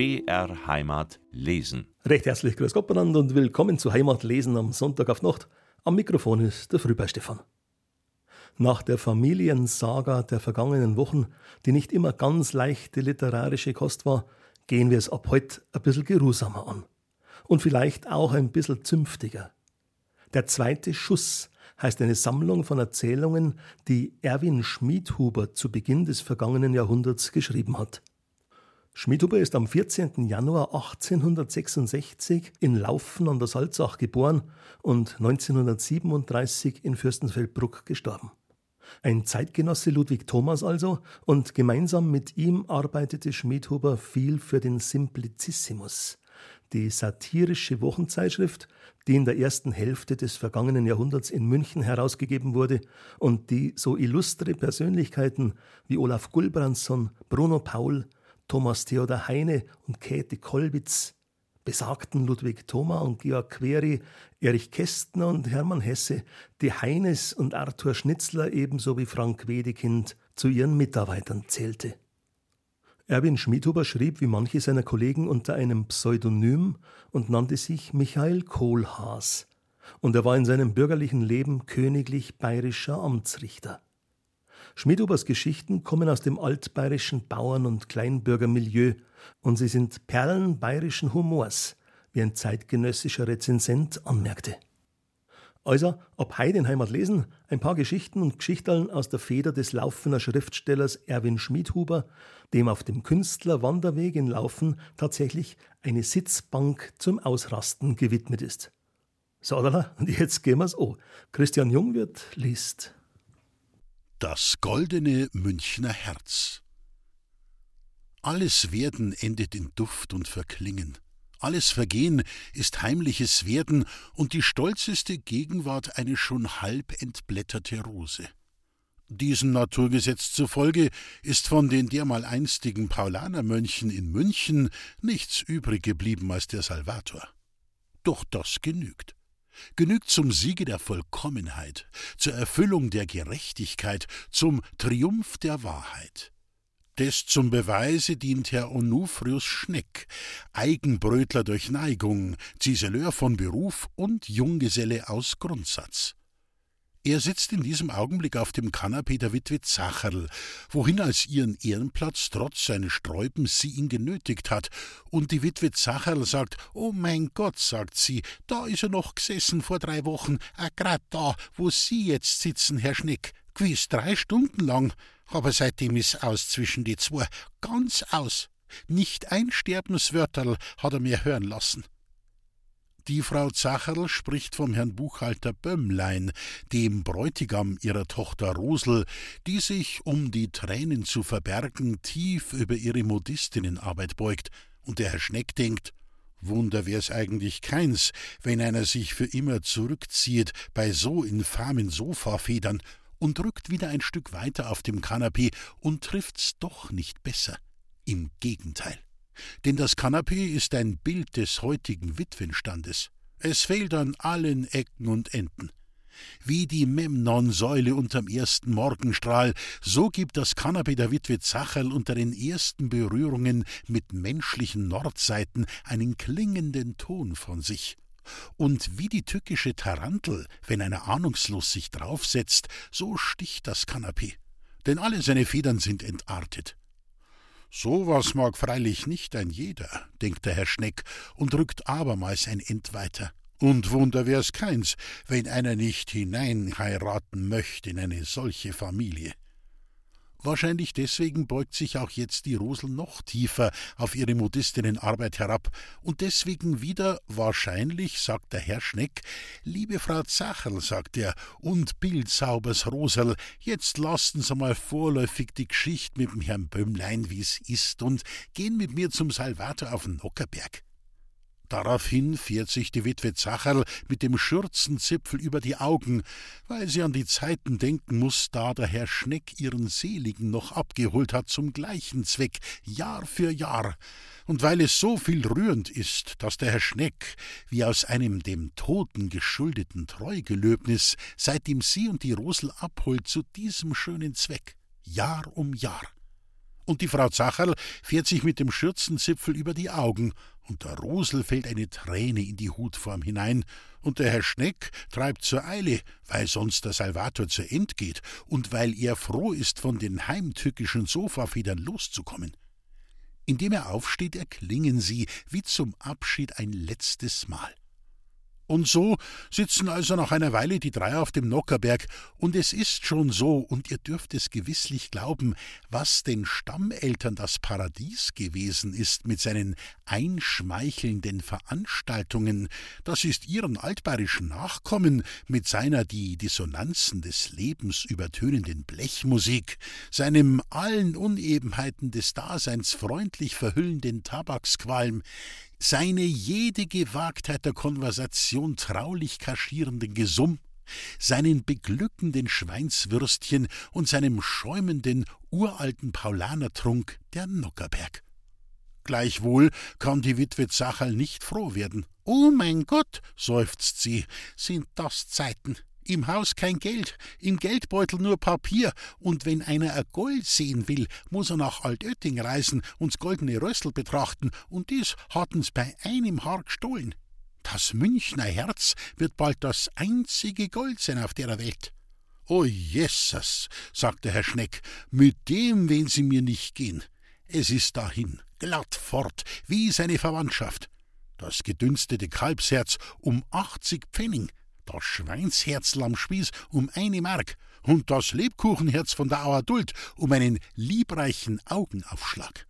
BR Heimat lesen. Recht herzlich grüß Gott und willkommen zu Heimat lesen am Sonntag auf Nacht. Am Mikrofon ist der Frühbei Stefan. Nach der Familiensaga der vergangenen Wochen, die nicht immer ganz leichte literarische Kost war, gehen wir es ab heute ein bisschen geruhsamer an. Und vielleicht auch ein bisschen zünftiger. Der zweite Schuss heißt eine Sammlung von Erzählungen, die Erwin Schmiedhuber zu Beginn des vergangenen Jahrhunderts geschrieben hat. Schmiedhuber ist am 14. Januar 1866 in Laufen an der Salzach geboren und 1937 in Fürstenfeldbruck gestorben. Ein Zeitgenosse Ludwig Thomas also, und gemeinsam mit ihm arbeitete Schmiedhuber viel für den Simplicissimus, die satirische Wochenzeitschrift, die in der ersten Hälfte des vergangenen Jahrhunderts in München herausgegeben wurde und die so illustre Persönlichkeiten wie Olaf Gulbrandsson, Bruno Paul, Thomas Theodor Heine und Käthe Kollwitz, besagten Ludwig Thoma und Georg Query, Erich Kästner und Hermann Hesse, die Heines und Arthur Schnitzler ebenso wie Frank Wedekind zu ihren Mitarbeitern zählte. Erwin Schmidhuber schrieb wie manche seiner Kollegen unter einem Pseudonym und nannte sich Michael Kohlhaas. Und er war in seinem bürgerlichen Leben königlich bayerischer Amtsrichter. Schmidhubers Geschichten kommen aus dem altbayerischen Bauern- und Kleinbürgermilieu und sie sind Perlen bayerischen Humors, wie ein zeitgenössischer Rezensent anmerkte. Also, ab Heidenheimat lesen, ein paar Geschichten und Geschichteln aus der Feder des Laufener Schriftstellers Erwin Schmidhuber, dem auf dem Künstlerwanderweg in Laufen tatsächlich eine Sitzbank zum Ausrasten gewidmet ist. So, und jetzt gehen wir's an. Christian Jungwirth liest. Das goldene Münchner Herz. Alles Werden endet in Duft und Verklingen. Alles Vergehen ist heimliches Werden und die stolzeste Gegenwart eine schon halb entblätterte Rose. Diesem Naturgesetz zufolge ist von den dermaleinstigen Paulanermönchen in München nichts übrig geblieben als der Salvator. Doch das genügt. Genügt zum Siege der Vollkommenheit, zur Erfüllung der Gerechtigkeit, zum Triumph der Wahrheit. Des zum Beweise dient Herr Onufrius Schneck, Eigenbrötler durch Neigung, Ziseleur von Beruf und Junggeselle aus Grundsatz. Er sitzt in diesem Augenblick auf dem Kanapee der Witwe Zacherl, wohin als ihren Ehrenplatz trotz seines Sträubens sie ihn genötigt hat, und die Witwe Zacherl sagt, oh mein Gott, sagt sie, da ist er noch gesessen vor drei Wochen, a grad da, wo Sie jetzt sitzen, Herr Schneck, gewiss drei Stunden lang, aber seitdem ist aus zwischen die zwei, ganz aus. Nicht ein Sterbenswörterl hat er mir hören lassen. Die Frau Zacherl spricht vom Herrn Buchhalter Bömmlein, dem Bräutigam ihrer Tochter Rosel, die sich, um die Tränen zu verbergen, tief über ihre Modistinnenarbeit beugt, und der Herr Schneck denkt, Wunder wär's eigentlich keins, wenn einer sich für immer zurückzieht bei so infamen Sofafedern und rückt wieder ein Stück weiter auf dem Kanapee und trifft's doch nicht besser. Im Gegenteil. Denn das Kanapee ist ein Bild des heutigen Witwenstandes. Es fehlt an allen Ecken und Enden. Wie die Memnon-Säule unterm ersten Morgenstrahl, so gibt das Kanapee der Witwe Zacherl unter den ersten Berührungen mit menschlichen Nordseiten einen klingenden Ton von sich. Und wie die tückische Tarantel, wenn einer ahnungslos sich draufsetzt, so sticht das Kanapee. Denn alle seine Federn sind entartet. So was mag freilich nicht ein jeder, denkt der Herr Schneck und rückt abermals ein End weiter. Und Wunder wär's keins, wenn einer nicht hineinheiraten möchte in eine solche Familie. Wahrscheinlich deswegen beugt sich auch jetzt die Rosel noch tiefer auf ihre Modistinnenarbeit herab, und deswegen wieder wahrscheinlich, sagt der Herr Schneck, liebe Frau Zacherl, sagt er, und bildsaubers Rosel, jetzt lassen Sie mal vorläufig die Geschichte mit dem Herrn Bömmlein, wie's ist, und gehen mit mir zum Salvator auf den Nockerberg. Daraufhin fährt sich die Witwe Zacherl mit dem Schürzenzipfel über die Augen, weil sie an die Zeiten denken muss, da der Herr Schneck ihren Seligen noch abgeholt hat zum gleichen Zweck, Jahr für Jahr, und weil es so viel rührend ist, dass der Herr Schneck, wie aus einem dem Toten geschuldeten Treugelöbnis, seitdem sie und die Rosel abholt, zu diesem schönen Zweck, Jahr um Jahr Und die Frau Zacherl fährt sich mit dem Schürzenzipfel über die Augen, und der Rosel fällt eine Träne in die Hutform hinein, und der Herr Schneck treibt zur Eile, weil sonst der Salvator zu End geht und weil er froh ist, von den heimtückischen Sofafedern loszukommen. Indem er aufsteht, erklingen sie wie zum Abschied ein letztes Mal. Und so sitzen also nach einer Weile die drei auf dem Nockerberg, und es ist schon so, und ihr dürft es gewisslich glauben, was den Stammeltern das Paradies gewesen ist mit seinen einschmeichelnden Veranstaltungen, das ist ihren altbayerischen Nachkommen mit seiner die Dissonanzen des Lebens übertönenden Blechmusik, seinem allen Unebenheiten des Daseins freundlich verhüllenden Tabaksqualm, seine jede Gewagtheit der Konversation traulich kaschierenden Gesumm, seinen beglückenden Schweinswürstchen und seinem schäumenden, uralten Paulanertrunk der Nockerberg. Gleichwohl kann die Witwe Zacherl nicht froh werden. Oh mein Gott, seufzt sie, sind das Zeiten. Im Haus kein Geld, im Geldbeutel nur Papier, und wenn einer ein Gold sehen will, muss er nach Altötting reisen und's goldene Rössel betrachten, und dies hatten's bei einem Haar gestohlen. Das Münchner Herz wird bald das einzige Gold sein auf der Welt. O Jesus, sagte Herr Schneck, mit dem wenn Sie mir nicht gehen. Es ist dahin, glatt fort, wie seine Verwandtschaft. Das gedünstete Kalbsherz um achtzig Pfennig, das Schweinsherzl am Spieß um eine Mark und das Lebkuchenherz von der Auerduld um einen liebreichen Augenaufschlag.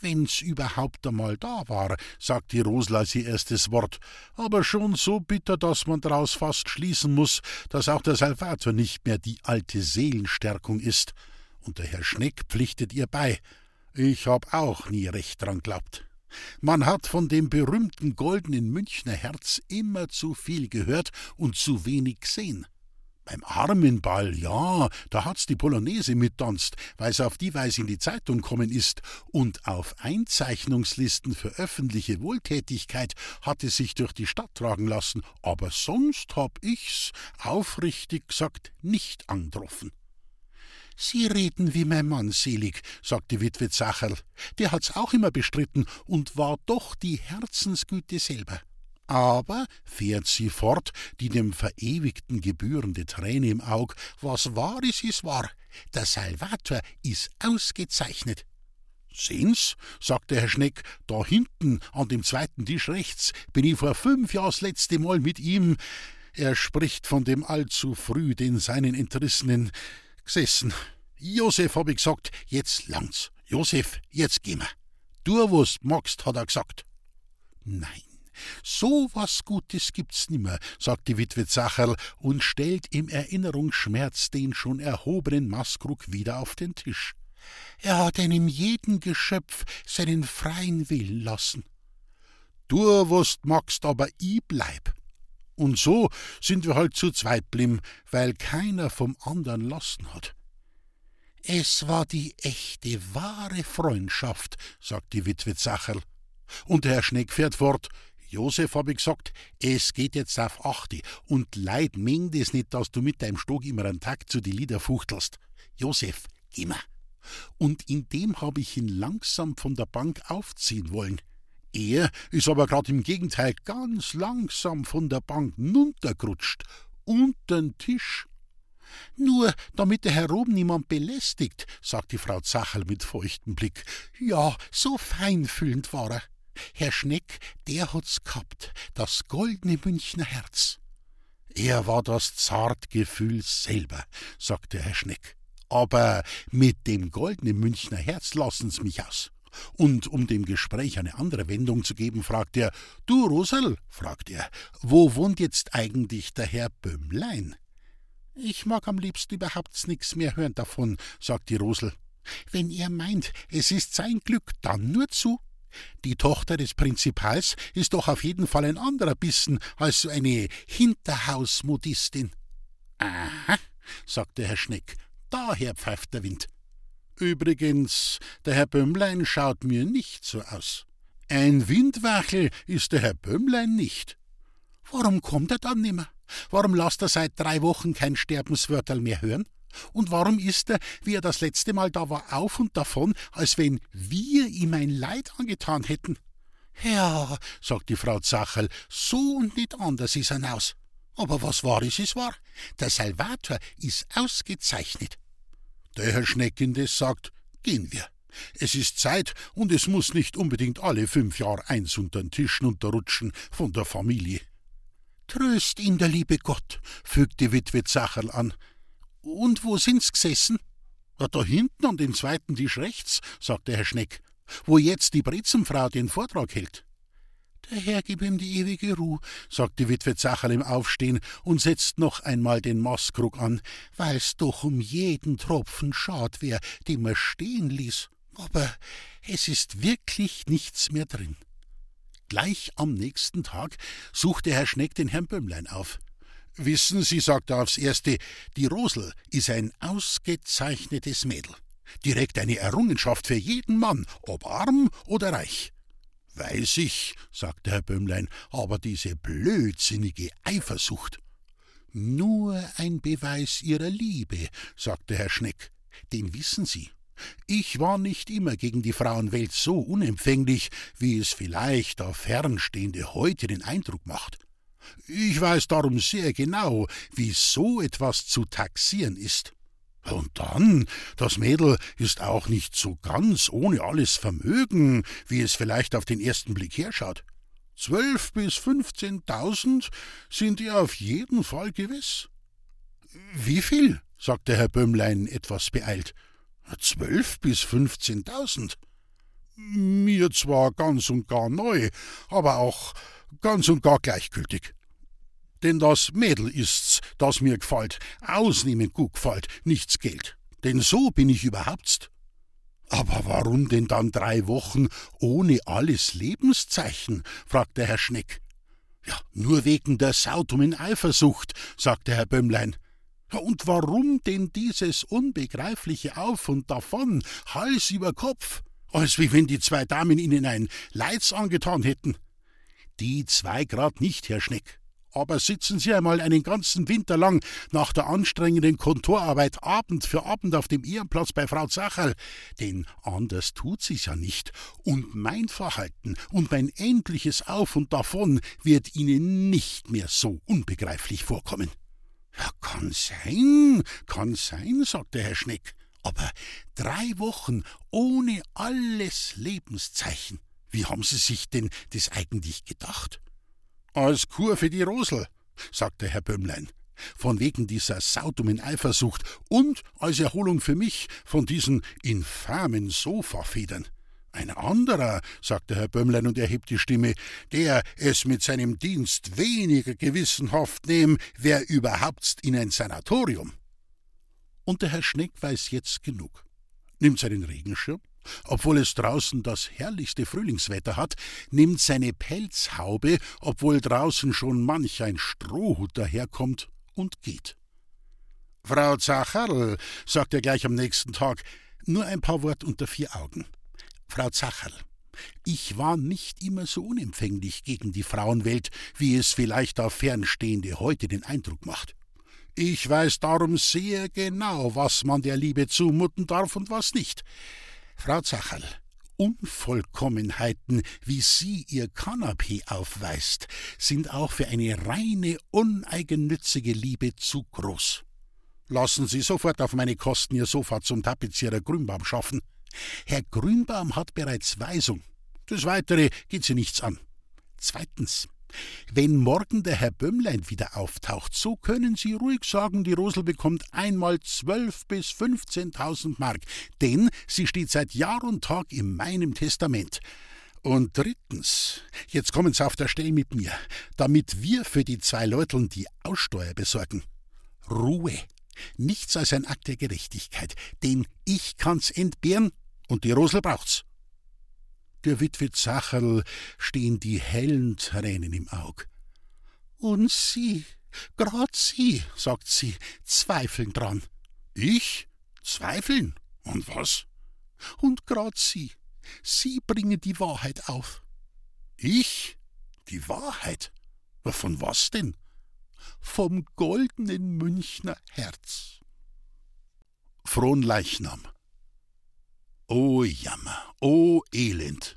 Wenn's überhaupt einmal da war, sagte Rosl als ihr erstes Wort, aber schon so bitter, dass man daraus fast schließen muss, dass auch der Salvator nicht mehr die alte Seelenstärkung ist. Und der Herr Schneck pflichtet ihr bei. Ich hab auch nie recht dran glaubt. Man hat von dem berühmten goldenen Münchner Herz immer zu viel gehört und zu wenig gesehen. Beim Armenball, ja, da hat's die Polonaise mittanzt, weil's auf die Weise in die Zeitung kommen ist, und auf Einzeichnungslisten für öffentliche Wohltätigkeit hat es sich durch die Stadt tragen lassen, aber sonst hab ich's, aufrichtig gesagt, nicht angetroffen. Sie reden wie mein Mann selig, sagte Witwe Zacherl. Der hat's auch immer bestritten und war doch die Herzensgüte selber. Aber, fährt sie fort, die dem Verewigten gebührende Träne im Aug, was wahr ist, ist wahr. Der Salvator ist ausgezeichnet. Sehen's, sagte Herr Schneck, da hinten an dem zweiten Tisch rechts bin ich vor fünf Jahren das letzte Mal mit ihm, er spricht von dem allzu früh den seinen Entrissenen, gesessen. Josef, hab ich gesagt, jetzt langt's. Josef, jetzt geh wir. Du, was magst, hat er gesagt. Nein, so was Gutes gibt's nimmer, sagt die Witwe Zacherl und stellt im Erinnerungsschmerz den schon erhobenen Maskrug wieder auf den Tisch. Er hat einem jeden Geschöpf seinen freien Willen lassen. Du, was magst, aber i bleib. Und so sind wir halt zu zweit blim, weil keiner vom andern lassen hat. Es war die echte, wahre Freundschaft, sagt die Witwe Zacherl. Und der Herr Schneck fährt fort. Josef, hab ich gesagt, es geht jetzt auf Achte und leid mengt es nicht, dass du mit deinem Stock immer einen Tag zu die Lieder fuchtelst. Josef, immer. Und in dem hab ich ihn langsam von der Bank aufziehen wollen. Er ist aber grad im Gegenteil ganz langsam von der Bank nuntergerutscht, untern Tisch. Nur damit der Herr oben niemand belästigt, sagt die Frau Zacherl mit feuchtem Blick. Ja, so feinfühlend war er. Herr Schneck, der hat's gehabt, das goldene Münchner Herz. Er war das Zartgefühl selber, sagte Herr Schneck. Aber mit dem goldenen Münchner Herz lassen's mich aus. Und um dem Gespräch eine andere Wendung zu geben, fragt er: Du, Rosal, fragt er, wo wohnt jetzt eigentlich der Herr Bömmlein? Ich mag am liebsten überhaupt nix mehr hören davon, sagt die Rosel. Wenn er meint, es ist sein Glück, dann nur zu. Die Tochter des Prinzipals ist doch auf jeden Fall ein anderer Bissen als so eine Hinterhausmodistin. Aha, sagte Herr Schneck, daher pfeift der Wind. Übrigens, der Herr Bömmlein schaut mir nicht so aus. Ein Windwachel ist der Herr Bömmlein nicht. Warum kommt er dann nimmer? Warum lasst er seit drei Wochen kein Sterbenswörterl mehr hören? Und warum ist er, wie er das letzte Mal da war, auf und davon, als wenn wir ihm ein Leid angetan hätten? Ja, sagt die Frau Zacherl, so und nicht anders ist er aus. Aber was wahr ist, ist wahr. Der Salvator ist ausgezeichnet. Der Herr Schneck indes sagt, gehen wir. Es ist Zeit und es muss nicht unbedingt alle fünf Jahre eins unter den Tisch runterrutschen von der Familie. Tröst ihn der liebe Gott, fügt die Witwe Zacherl an. Und wo sind's gesessen? Da hinten an dem zweiten Tisch rechts, sagte Herr Schneck, wo jetzt die Brezenfrau den Vortrag hält. Herr gib ihm die ewige Ruh, sagt die Witwe Zacherl im Aufstehen und setzt noch einmal den Maßkrug an, weil's doch um jeden Tropfen schad wär, den man stehen ließ. Aber es ist wirklich nichts mehr drin. Gleich am nächsten Tag suchte Herr Schneck den Herrn Bömmlein auf. Wissen Sie, sagt er aufs Erste, die Rosel ist ein ausgezeichnetes Mädel. Direkt eine Errungenschaft für jeden Mann, ob arm oder reich. Weiß ich, sagte Herr Bömmlein, aber diese blödsinnige Eifersucht. Nur ein Beweis ihrer Liebe, sagte Herr Schneck. Den wissen Sie. Ich war nicht immer gegen die Frauenwelt so unempfänglich, wie es vielleicht auf Fernstehende heute den Eindruck macht. Ich weiß darum sehr genau, wie so etwas zu taxieren ist. Und dann, das Mädel ist auch nicht so ganz ohne alles Vermögen, wie es vielleicht auf den ersten Blick herschaut. Zwölf bis fünfzehntausend sind ihr auf jeden Fall gewiss. Wie viel? sagte Herr Bömmlein etwas beeilt. Zwölf bis fünfzehntausend. Mir zwar ganz und gar neu, aber auch ganz und gar gleichgültig. Denn das Mädel ist's, das mir gefällt, ausnehmend gut gefällt, nichts Geld. Denn so bin ich überhaupt. Aber warum denn dann drei Wochen ohne alles Lebenszeichen? fragte Herr Schneck. Ja, nur wegen der sautumen Eifersucht, sagte Herr Bömmlein. Und warum denn dieses unbegreifliche Auf und davon, Hals über Kopf, als wie wenn die zwei Damen ihnen ein Leids angetan hätten? Die zwei grad nicht, Herr Schneck. Aber sitzen Sie einmal einen ganzen Winter lang nach der anstrengenden Kontorarbeit Abend für Abend auf dem Ehrenplatz bei Frau Zacherl, denn anders tut sie's ja nicht. Und mein Verhalten und mein endliches Auf und Davon wird Ihnen nicht mehr so unbegreiflich vorkommen. Ja, kann sein, kann sein, sagte Herr Schneck. Aber drei Wochen ohne alles Lebenszeichen. Wie haben Sie sich denn das eigentlich gedacht? Als Kur für die Rosel, sagte Herr Bömmlein, von wegen dieser saudumen Eifersucht und als Erholung für mich von diesen infamen Sofafedern. Ein anderer, sagte Herr Bömmlein und erhebt die Stimme, der es mit seinem Dienst weniger gewissenhaft nehm, wär überhaupt in ein Sanatorium. Und der Herr Schneck weiß jetzt genug. Nimmt seinen Regenschirm, obwohl es draußen das herrlichste Frühlingswetter hat, nimmt seine Pelzhaube, obwohl draußen schon manch ein Strohhut daherkommt, und geht. Frau Zacherl, sagt er gleich am nächsten Tag, nur ein paar Wort unter vier Augen. Frau Zacherl, ich war nicht immer so unempfänglich gegen die Frauenwelt, wie es vielleicht auf Fernstehende heute den Eindruck macht. Ich weiß darum sehr genau, was man der Liebe zumuten darf und was nicht. Frau Zacherl, Unvollkommenheiten, wie sie ihr Kanapee aufweist, sind auch für eine reine, uneigennützige Liebe zu groß. Lassen Sie sofort auf meine Kosten Ihr Sofa zum Tapezierer Grünbaum schaffen. Herr Grünbaum hat bereits Weisung. Das Weitere geht Sie nichts an. Zweitens, wenn morgen der Herr Bömmlein wieder auftaucht, so können Sie ruhig sagen, die Rosel bekommt einmal zwölf bis fünfzehntausend Mark, denn sie steht seit Jahr und Tag in meinem Testament. Und drittens, jetzt kommen Sie auf der Stelle mit mir, damit wir für die zwei Leuteln die Aussteuer besorgen. Ruhe. Nichts als ein Akt der Gerechtigkeit, denn ich kann's entbehren und die Rosel braucht's. Der Witwe Zacherl stehen die hellen Tränen im Aug. Und Sie, grad Sie, sagt sie, zweifeln dran. Ich? Zweifeln? Und was? Und grad Sie, Sie bringen die Wahrheit auf. Ich? Die Wahrheit? Von was denn? Vom goldenen Münchner Herz. Fronleichnam. O Jammer, o Elend.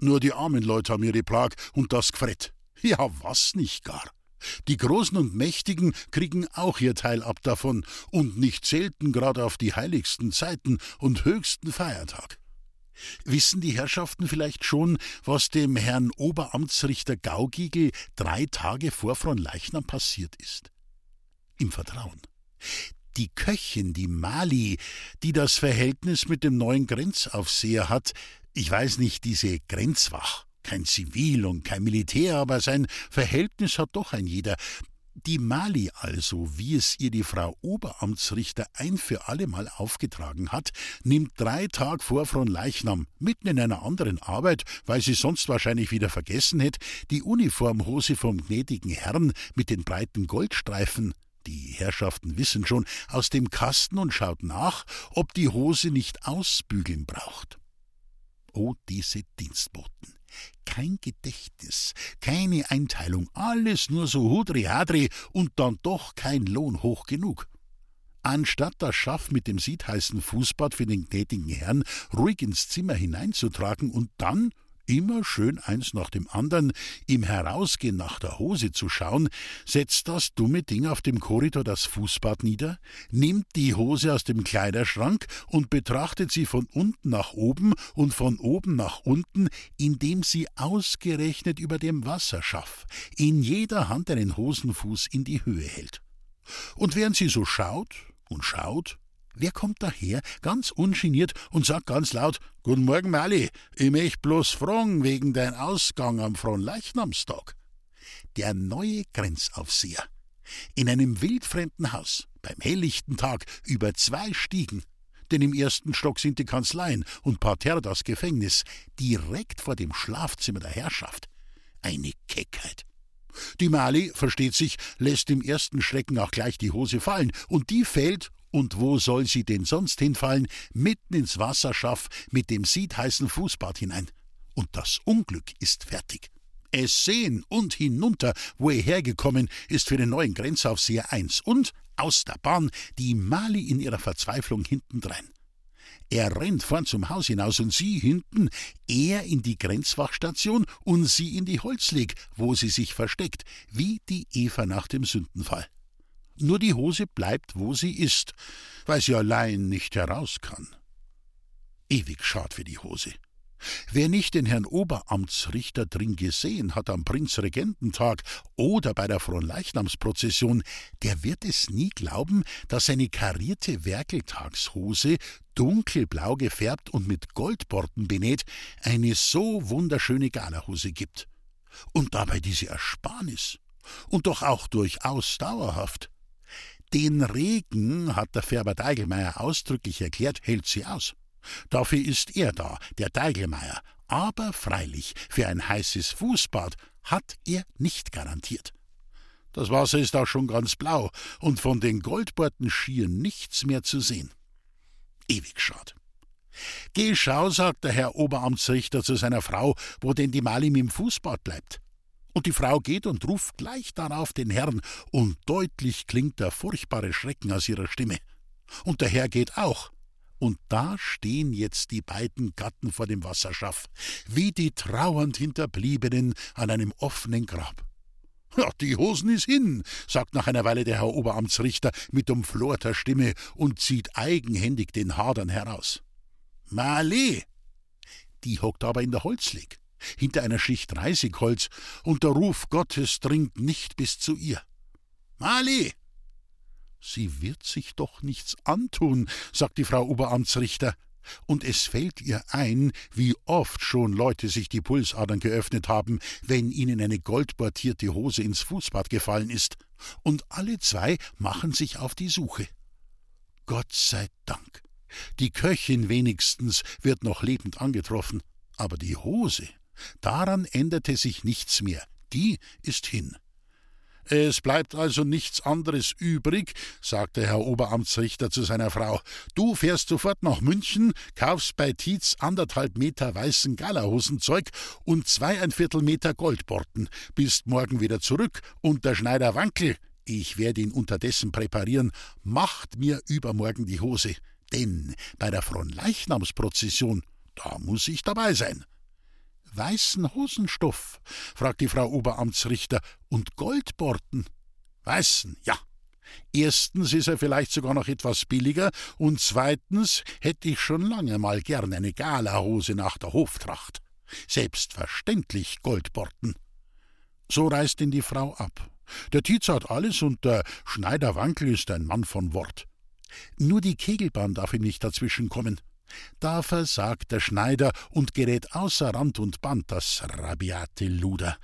Nur die armen Leute haben ihre Plag und das Gfrett. Ja, was nicht gar. Die Großen und Mächtigen kriegen auch ihr Teil ab davon und nicht selten gerade auf die heiligsten Zeiten und höchsten Feiertag. Wissen die Herrschaften vielleicht schon, was dem Herrn Oberamtsrichter Gaugiegel drei Tage vor Fronleichnam passiert ist? Im Vertrauen. Die Köchin, die Mali, die das Verhältnis mit dem neuen Grenzaufseher hat, ich weiß nicht, diese Grenzwach, kein Zivil und kein Militär, aber sein Verhältnis hat doch ein jeder. Die Mali also, wie es ihr die Frau Oberamtsrichter ein für allemal aufgetragen hat, nimmt drei Tage vor Leichnam, mitten in einer anderen Arbeit, weil sie sonst wahrscheinlich wieder vergessen hätte, die Uniformhose vom gnädigen Herrn mit den breiten Goldstreifen, die Herrschaften wissen schon, aus dem Kasten und schaut nach, ob die Hose nicht ausbügeln braucht. Oh, diese Dienstboten kein Gedächtnis, keine Einteilung, alles nur so Hudri-Hadri und dann doch kein Lohn hoch genug. Anstatt das Schaff mit dem siedheißen Fußbad für den gnädigen Herrn ruhig ins Zimmer hineinzutragen und dann immer schön eins nach dem anderen im Herausgehen nach der Hose zu schauen, setzt das dumme Ding auf dem Korridor das Fußbad nieder, nimmt die Hose aus dem Kleiderschrank und betrachtet sie von unten nach oben und von oben nach unten, indem sie ausgerechnet über dem Wasserschaff in jeder Hand einen Hosenfuß in die Höhe hält. Und während sie so schaut und schaut, Wer kommt daher, ganz ungeniert, und sagt ganz laut: Guten Morgen, Mali, ich möcht bloß fragen wegen dein Ausgang am Fronleichnamstag. Der neue Grenzaufseher. In einem wildfremden Haus, beim helllichten Tag, über zwei Stiegen. Denn im ersten Stock sind die Kanzleien und parterre das Gefängnis, direkt vor dem Schlafzimmer der Herrschaft. Eine Keckheit. Die Mali, versteht sich, lässt im ersten Schrecken auch gleich die Hose fallen, und die fällt und wo soll sie denn sonst hinfallen? Mitten ins Wasserschaff mit dem siedheißen Fußbad hinein. Und das Unglück ist fertig. Es sehen und hinunter, wo er hergekommen, ist für den neuen Grenzaufseher eins. Und aus der Bahn die Mali in ihrer Verzweiflung hintendrein. Er rennt vorn zum Haus hinaus und sie hinten, er in die Grenzwachstation und sie in die Holzleg, wo sie sich versteckt, wie die Eva nach dem Sündenfall. Nur die Hose bleibt, wo sie ist, weil sie allein nicht heraus kann. Ewig schad für die Hose. Wer nicht den Herrn Oberamtsrichter drin gesehen hat am Prinzregententag oder bei der Fronleichnamsprozession, der wird es nie glauben, dass eine karierte Werkeltagshose, dunkelblau gefärbt und mit Goldborten benäht, eine so wunderschöne Galahose gibt. Und dabei diese Ersparnis. Und doch auch durchaus dauerhaft. Den Regen, hat der Färber Deigelmeier ausdrücklich erklärt, hält sie aus. Dafür ist er da, der Deigelmeier. Aber freilich, für ein heißes Fußbad hat er nicht garantiert. Das Wasser ist auch schon ganz blau und von den Goldborten schier nichts mehr zu sehen. Ewig schad. Geh schau, sagt der Herr Oberamtsrichter zu seiner Frau, wo denn die Malim im Fußbad bleibt. Und die Frau geht und ruft gleich darauf den Herrn, und deutlich klingt der furchtbare Schrecken aus ihrer Stimme. Und der Herr geht auch. Und da stehen jetzt die beiden Gatten vor dem Wasserschaff, wie die trauernd Hinterbliebenen an einem offenen Grab. Ja, die Hosen ist hin, sagt nach einer Weile der Herr Oberamtsrichter mit umflorter Stimme und zieht eigenhändig den Hadern heraus. Male! Die hockt aber in der Holzleg hinter einer Schicht Reisigholz, und der Ruf Gottes dringt nicht bis zu ihr. Mali! Sie wird sich doch nichts antun, sagt die Frau Oberamtsrichter, und es fällt ihr ein, wie oft schon Leute sich die Pulsadern geöffnet haben, wenn ihnen eine goldbortierte Hose ins Fußbad gefallen ist, und alle zwei machen sich auf die Suche. Gott sei Dank. Die Köchin wenigstens wird noch lebend angetroffen, aber die Hose, Daran änderte sich nichts mehr, die ist hin. Es bleibt also nichts anderes übrig, sagte Herr Oberamtsrichter zu seiner Frau. Du fährst sofort nach München, kaufst bei Tietz anderthalb Meter weißen Galahosenzeug und zweieinviertel Meter Goldborten, bist morgen wieder zurück und der Schneider Wankel, ich werde ihn unterdessen präparieren, macht mir übermorgen die Hose. Denn bei der Fronleichnamsprozession, da muss ich dabei sein. Weißen Hosenstoff? fragt die Frau Oberamtsrichter. Und Goldborten? Weißen, ja. Erstens ist er vielleicht sogar noch etwas billiger und zweitens hätte ich schon lange mal gern eine Galahose nach der Hoftracht. Selbstverständlich Goldborten. So reist ihn die Frau ab. Der Tietz hat alles und der Schneider Wankel ist ein Mann von Wort. Nur die Kegelbahn darf ihm nicht dazwischenkommen. Da versagt der Schneider und gerät außer Rand und Band das rabiate Luder.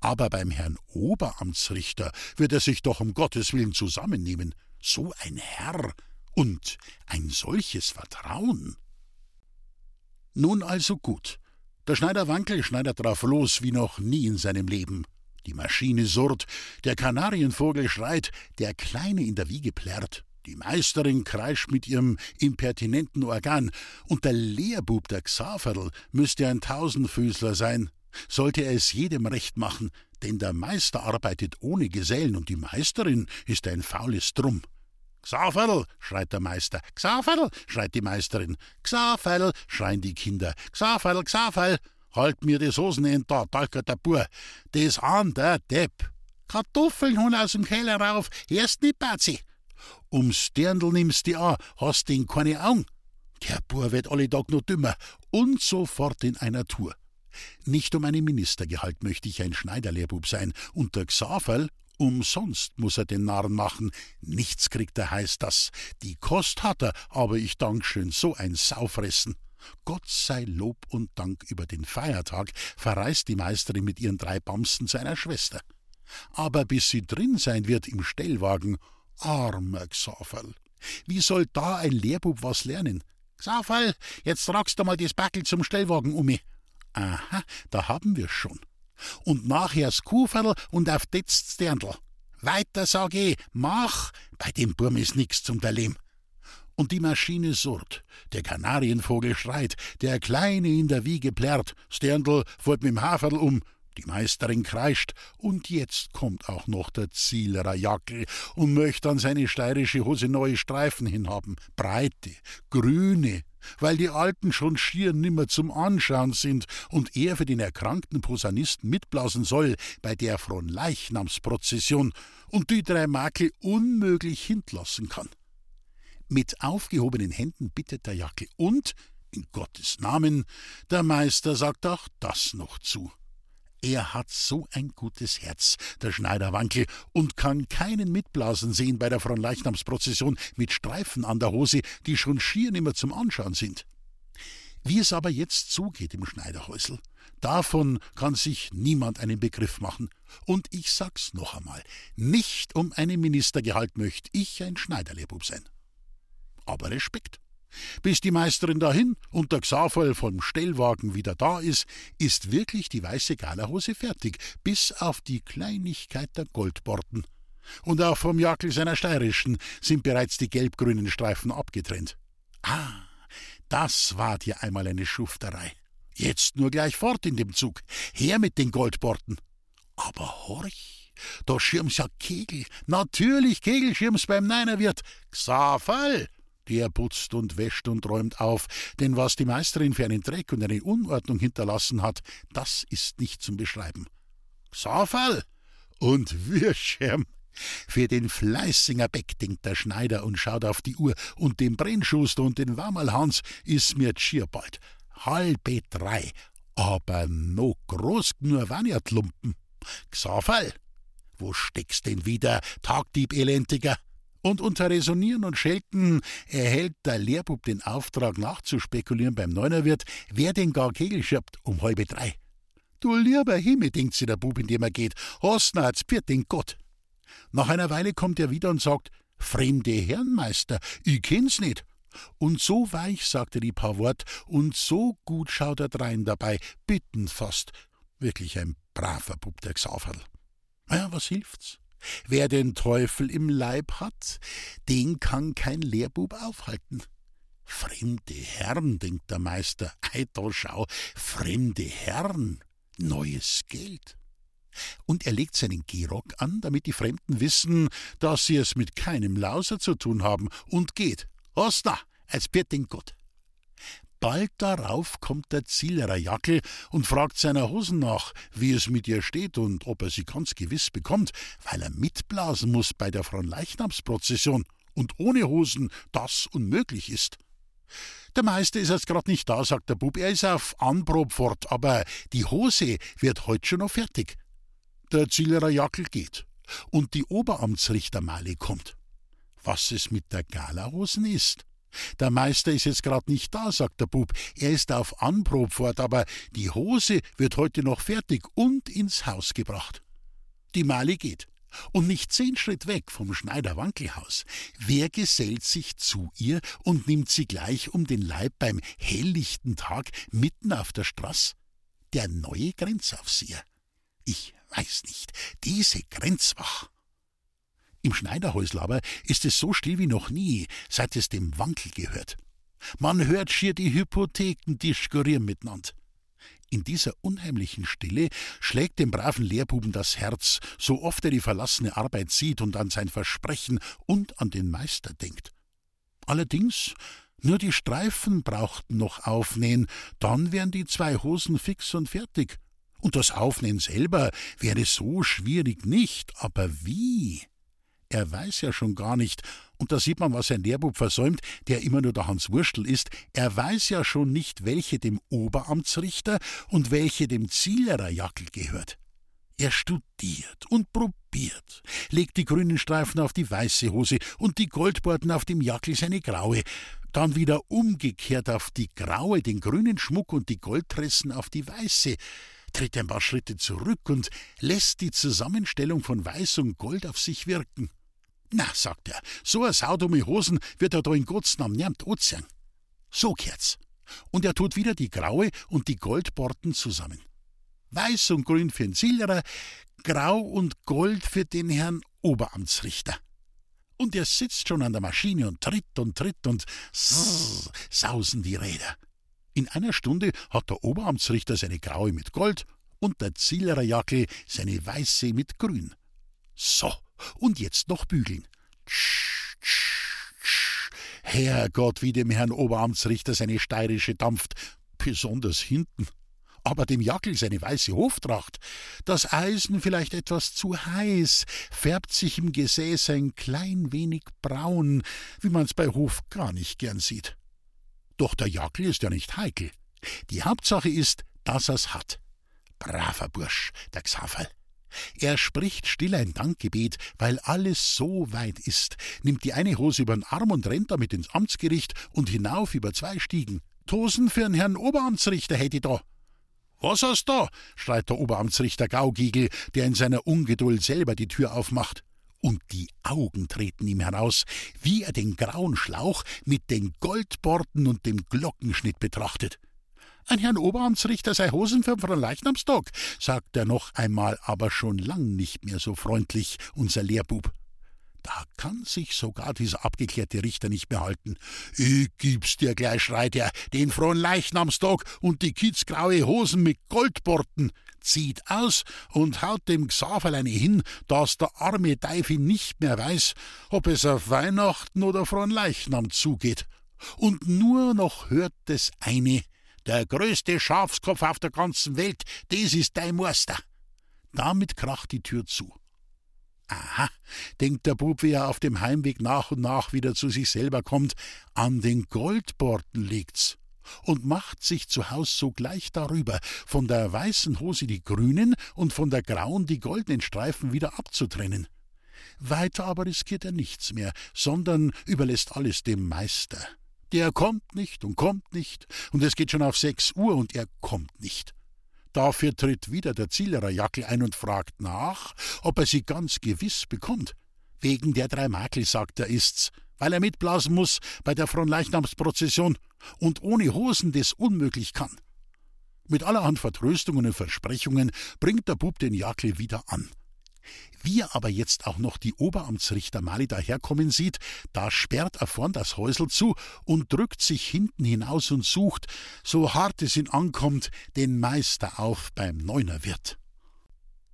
Aber beim Herrn Oberamtsrichter wird er sich doch um Gottes Willen zusammennehmen. So ein Herr und ein solches Vertrauen. Nun also gut. Der Schneider Wankel schneidet drauf los wie noch nie in seinem Leben. Die Maschine surrt, der Kanarienvogel schreit, der Kleine in der Wiege plärrt. Die Meisterin kreischt mit ihrem impertinenten Organ, und der Lehrbub der Xaverl müsste ein Tausendfüßler sein, sollte er es jedem recht machen, denn der Meister arbeitet ohne Gesellen und die Meisterin ist ein faules Drum. Xaverl, schreit der Meister. Xaverl, schreit die Meisterin. Xaverl, schreien die Kinder. Xaverl, Xaverl, halt mir die Soßen in da, talkert der Bur. Das an, der Depp. Kartoffeln hun aus dem Keller rauf, erst nicht, Bazi. Ums Dirndl nimmst die an, hast den keine Augen. Der Bur wird alle Tag noch dümmer und sofort in einer Tour. Nicht um einen Ministergehalt möchte ich ein Schneiderlehrbub sein, und der Xaverl, umsonst muss er den Narren machen. Nichts kriegt er, heißt das. Die Kost hat er, aber ich dank schön, so ein Saufressen. Gott sei Lob und Dank über den Feiertag verreist die Meisterin mit ihren drei Bamsen zu einer Schwester. Aber bis sie drin sein wird im Stellwagen, Armer Xaverl. Wie soll da ein Lehrbub was lernen? Xaverl, jetzt tragst du mal das Backel zum Stellwagen um. Aha, da haben wir's schon. Und nachher's Kuhferl und auf det's Dirndl. Weiter sag ich, mach, bei dem Burm ist nix zum Verlehm. Und die Maschine surrt, der Kanarienvogel schreit, der Kleine in der Wiege plärrt, Sterndl fährt mit dem Haferl um, die Meisterin kreischt, und jetzt kommt auch noch der Zielerer Jackel und möchte an seine steirische Hose neue Streifen hinhaben, breite, grüne, weil die alten schon schier nimmer zum Anschauen sind und er für den erkrankten Posaunisten mitblasen soll bei der Fronleichnamsprozession und die drei Makel unmöglich hintlassen kann. Mit aufgehobenen Händen bittet der Jackel und, in Gottes Namen, der Meister sagt auch das noch zu. Er hat so ein gutes Herz, der Schneiderwankel, und kann keinen mitblasen sehen bei der Fronleichnamsprozession mit Streifen an der Hose, die schon schier nimmer zum Anschauen sind. Wie es aber jetzt zugeht im Schneiderhäusl, davon kann sich niemand einen Begriff machen. Und ich sag's noch einmal, nicht um einen Ministergehalt möcht ich ein Schneiderlehrbub sein. Aber Respekt. Bis die Meisterin dahin und der Xaverl vom Stellwagen wieder da ist, ist wirklich die weiße Galahose fertig, bis auf die Kleinigkeit der Goldborten. Und auch vom Jackel seiner steirischen sind bereits die gelb-grünen Streifen abgetrennt. Ah, das war dir einmal eine Schufterei. Jetzt nur gleich fort in dem Zug. Her mit den Goldborten. Aber horch, da schirm's ja Kegel. Natürlich Kegel schirm's beim Neinerwirt. Xaverl, der putzt und wäscht und räumt auf, denn was die Meisterin für einen Dreck und eine Unordnung hinterlassen hat, das ist nicht zum Beschreiben. Xafall und Würschirm. Für den Fleißinger Beck denkt der Schneider und schaut auf die Uhr, und dem Brennschuster und den Wammerlhans ist mir schier bald. Halbe drei, aber no groß nur Wannertlumpen. Xafall, wo steckst denn wieder, Tagdieb elendiger? Und unter Resonieren und Schelten erhält der Lehrbub den Auftrag nachzuspekulieren beim Neunerwirt, wer denn gar Kegel schirbt um halbe drei. Du lieber Himmel, denkt sich der Bub, indem er geht, na als den Gott. Nach einer Weile kommt er wieder und sagt, Fremde Herrenmeister, ich kenn's nicht. Und so weich sagt er die paar Wort und so gut schaut er drein dabei, bitten fast. Wirklich ein braver Bub, der Xaverl. Na ja, was hilft's? Wer den Teufel im Leib hat, den kann kein Lehrbub aufhalten. Fremde Herren, denkt der Meister, ei da schau, fremde Herren, neues Geld. Und er legt seinen Gehrock an, damit die Fremden wissen, dass sie es mit keinem Lauser zu tun haben, und geht. Hostna, als wird den Gott. Bald darauf kommt der Zielerer Jackel und fragt seiner Hosen nach, wie es mit ihr steht und ob er sie ganz gewiss bekommt, weil er mitblasen muss bei der Fronleichnamsprozession und ohne Hosen das unmöglich ist. Der Meister ist jetzt grad nicht da, sagt der Bub, er ist auf Anprob fort, aber die Hose wird heut schon noch fertig. Der Zielerer Jackel geht und die Oberamtsrichtermale kommt. Was es mit der Galahosen ist? Der Meister ist jetzt grad nicht da, sagt der Bub. Er ist auf Anprob fort, aber die Hose wird heute noch fertig und ins Haus gebracht. Die Mali geht. Und nicht zehn Schritt weg vom Schneider-Wankelhaus. Wer gesellt sich zu ihr und nimmt sie gleich um den Leib beim helllichten Tag mitten auf der Straß? Der neue Grenzaufseher. Ich weiß nicht, diese Grenzwach. Im Schneiderhäusl aber ist es so still wie noch nie, seit es dem Wankel gehört. Man hört schier die Hypotheken diskurieren miteinander. In dieser unheimlichen Stille schlägt dem braven Lehrbuben das Herz, so oft er die verlassene Arbeit sieht und an sein Versprechen und an den Meister denkt. Allerdings, nur die Streifen brauchten noch aufnähen, dann wären die zwei Hosen fix und fertig. Und das Aufnähen selber wäre so schwierig nicht, aber wie? Er weiß ja schon gar nicht, und da sieht man, was ein Lehrbub versäumt, der immer nur der Hans Wurstel ist, er weiß ja schon nicht, welche dem Oberamtsrichter und welche dem Zielerer Jackel gehört. Er studiert und probiert, legt die grünen Streifen auf die weiße Hose und die Goldborden auf dem Jackel seine graue, dann wieder umgekehrt auf die graue den grünen Schmuck und die Goldtressen auf die weiße, tritt ein paar Schritte zurück und lässt die Zusammenstellung von Weiß und Gold auf sich wirken. Na, sagt er, so a saudumme Hosen wird er da in Gottes Namen niemand anziehen. So kehrt's. Und er tut wieder die graue und die Goldborten zusammen. Weiß und grün für den Zillerer, grau und gold für den Herrn Oberamtsrichter. Und er sitzt schon an der Maschine und tritt und tritt und sss, sausen die Räder. In einer Stunde hat der Oberamtsrichter seine graue mit Gold und der Zillerer Jackel seine weiße mit Grün. So, und jetzt noch bügeln. Tsch, tsch, tsch. Herrgott, wie dem Herrn Oberamtsrichter seine steirische dampft, besonders hinten. Aber dem Jackel seine weiße Hoftracht, das Eisen vielleicht etwas zu heiß, färbt sich im Gesäß ein klein wenig braun, wie man's bei Hof gar nicht gern sieht. Doch der Jackel ist ja nicht heikel. Die Hauptsache ist, dass er's hat. Braver Bursch, der Xaverl. Er spricht still ein Dankgebet, weil alles so weit ist, nimmt die eine Hose übern Arm und rennt damit ins Amtsgericht und hinauf über zwei Stiegen. Tosen für'n Herrn Oberamtsrichter hätte da. Was hast da? schreit der Oberamtsrichter Gaugiegel, der in seiner Ungeduld selber die Tür aufmacht. Und die Augen treten ihm heraus, wie er den grauen Schlauch mit den Goldborten und dem Glockenschnitt betrachtet. Ein Herrn Oberamtsrichter sei Hosen für den Leichnamstag, sagt er noch einmal, aber schon lang nicht mehr so freundlich, unser Lehrbub. Da kann sich sogar dieser abgeklärte Richter nicht mehr halten. Ich gib's dir gleich, schreit er, den frohen Leichnamstag und die kitzgraue Hosen mit Goldborten, zieht aus und haut dem Xaverl eine hin, dass der arme Teufel nicht mehr weiß, ob es auf Weihnachten oder frohen Leichnam zugeht. Und nur noch hört es eine, der größte Schafskopf auf der ganzen Welt, das ist dein Meister. Damit kracht die Tür zu. Aha, denkt der Bub, wie er auf dem Heimweg nach und nach wieder zu sich selber kommt, an den Goldborten liegt's und macht sich zu Haus sogleich darüber, von der weißen Hose die grünen und von der grauen die goldenen Streifen wieder abzutrennen. Weiter aber riskiert er nichts mehr, sondern überlässt alles dem Meister. Der kommt nicht und kommt nicht, und es geht schon auf sechs Uhr und er kommt nicht. Dafür tritt wieder der Zielerer Jackel ein und fragt nach, ob er sie ganz gewiss bekommt. Wegen der drei Makel, sagt er, ist's, weil er mitblasen muss bei der Fronleichnamsprozession und ohne Hosen das unmöglich kann. Mit allerhand Vertröstungen und Versprechungen bringt der Bub den Jackel wieder an. Wie er aber jetzt auch noch die Oberamtsrichter Mali daherkommen sieht, da sperrt er vorn das Häusel zu und drückt sich hinten hinaus und sucht, so hart es ihn ankommt, den Meister auf beim Neunerwirt.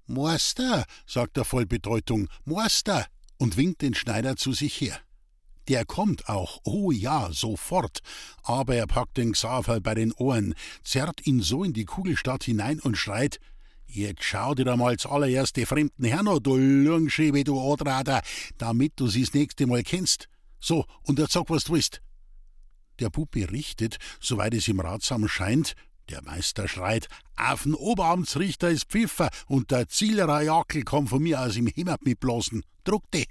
Meister, sagt er voll Bedeutung, Meister, und winkt den Schneider zu sich her. Der kommt auch, oh ja, sofort. Aber er packt den Xaver bei den Ohren, zerrt ihn so in die Kugelstadt hinein und schreit: Jetzt schau dir einmal zuallererst die fremden Herren an, du Lungschiebe, du Adrader, damit du sie das nächste Mal kennst. So, und jetzt sag, was du willst. Der Bub berichtet, soweit es ihm ratsam scheint, der Meister schreit, auf den Oberamtsrichter ist Pfiffer und der Zielerer Jackel kann von mir aus im Himmel mitblasen. Druck die!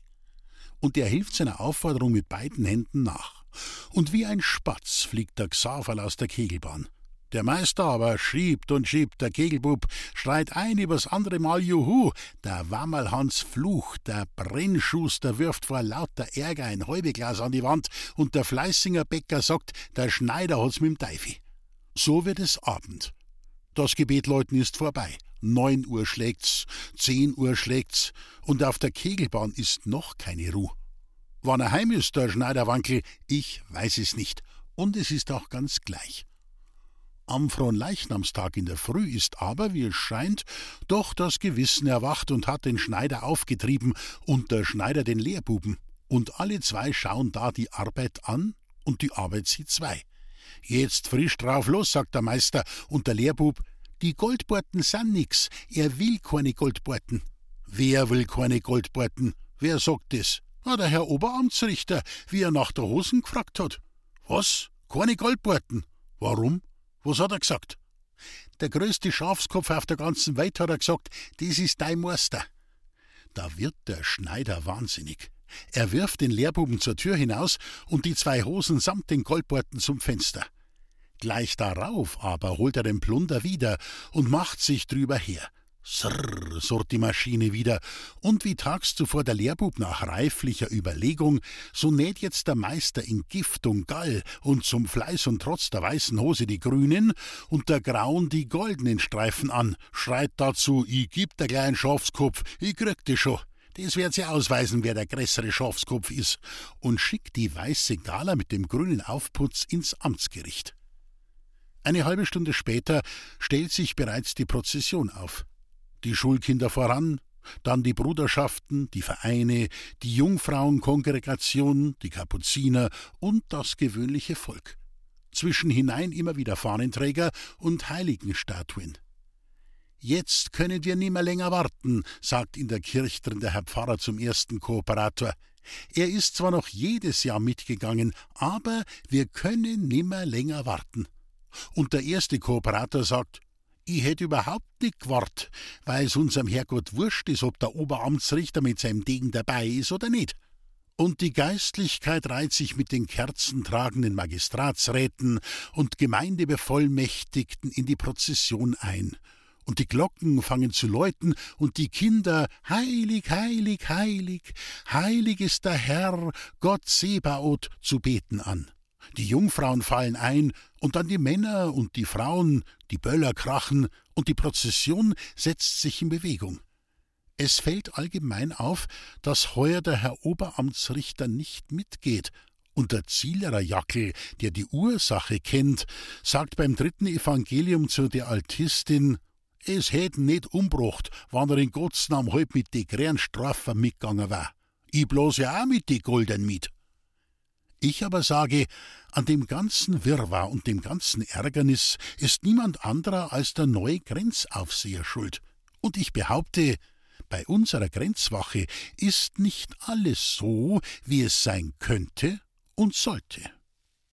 und er hilft seiner Aufforderung mit beiden Händen nach. Und wie ein Spatz fliegt der Xaverl aus der Kegelbahn. Der Meister aber schiebt und schiebt, der Kegelbub schreit ein übers andere Mal Juhu, der Wammerlhans flucht, der Brennschuster wirft vor lauter Ärger ein Häubeglas an die Wand und der Fleißinger Bäcker sagt, der Schneider hat's mit dem Teifi. So wird es Abend. Das Gebetläuten ist vorbei. Neun Uhr schlägt's, zehn Uhr schlägt's, und auf der Kegelbahn ist noch keine Ruhe. Wann er heim ist, der Schneiderwankel, ich weiß es nicht, und es ist auch ganz gleich. Am Fronleichnamstag in der Früh ist aber, wie es scheint, doch das Gewissen erwacht und hat den Schneider aufgetrieben und der Schneider den Lehrbuben. Und alle zwei schauen da die Arbeit an und die Arbeit sieht zwei. Jetzt frisch drauf los, sagt der Meister, und der Lehrbub, die Goldborten sind nix. Er will keine Goldborten. Wer will keine Goldborten? Wer sagt das? Na, der Herr Oberamtsrichter, wie er nach der Hosen gefragt hat. Was? Keine Goldborten? Warum? Was hat er gesagt? Der größte Schafskopf auf der ganzen Welt hat er gesagt, das ist dein Meister. Da wird der Schneider wahnsinnig. Er wirft den Lehrbuben zur Tür hinaus und die zwei Hosen samt den Goldborten zum Fenster. Gleich darauf aber holt er den Plunder wieder und macht sich drüber her. Srrr, surrt die Maschine wieder, und wie tags zuvor der Lehrbub nach reiflicher Überlegung, so näht jetzt der Meister in Gift und Gall und zum Fleiß und Trotz der weißen Hose die grünen und der grauen die goldenen Streifen an, schreit dazu, ich gib der kleinen Schafskopf, ich krieg die schon. Das wird sie ausweisen, wer der größere Schafskopf ist, und schickt die weiße Gala mit dem grünen Aufputz ins Amtsgericht. Eine halbe Stunde später stellt sich bereits die Prozession auf. Die Schulkinder voran, dann die Bruderschaften, die Vereine, die Jungfrauenkongregation, die Kapuziner und das gewöhnliche Volk. Zwischenhinein immer wieder Fahnenträger und Heiligenstatuen. Jetzt können wir nimmer länger warten, sagt in der Kirche drin der Herr Pfarrer zum ersten Kooperator. Er ist zwar noch jedes Jahr mitgegangen, aber wir können nimmer länger warten. Und der erste Kooperator sagt, ich hätte überhaupt nicht gewartet, weil es unserem Herrgott wurscht ist, ob der Oberamtsrichter mit seinem Degen dabei ist oder nicht. Und die Geistlichkeit reiht sich mit den kerzentragenden Magistratsräten und Gemeindebevollmächtigten in die Prozession ein. Und die Glocken fangen zu läuten und die Kinder Heilig, heilig, heilig, heilig ist der Herr, Gott Sebaoth, zu beten an. Die Jungfrauen fallen ein, und dann die Männer und die Frauen, die Böller krachen, und die Prozession setzt sich in Bewegung. Es fällt allgemein auf, dass heuer der Herr Oberamtsrichter nicht mitgeht, und der Zielerer Jackel, der die Ursache kennt, sagt beim dritten Evangelium zu der Altistin, es hätten nicht umbrucht, wann er in Gottes Namen halb mit die grären Strafen mitgegangen war. Ich bloß ja auch mit die Golden mit. Ich aber sage, an dem ganzen Wirrwarr und dem ganzen Ärgernis ist niemand anderer als der neue Grenzaufseher schuld. Und ich behaupte, bei unserer Grenzwache ist nicht alles so, wie es sein könnte und sollte.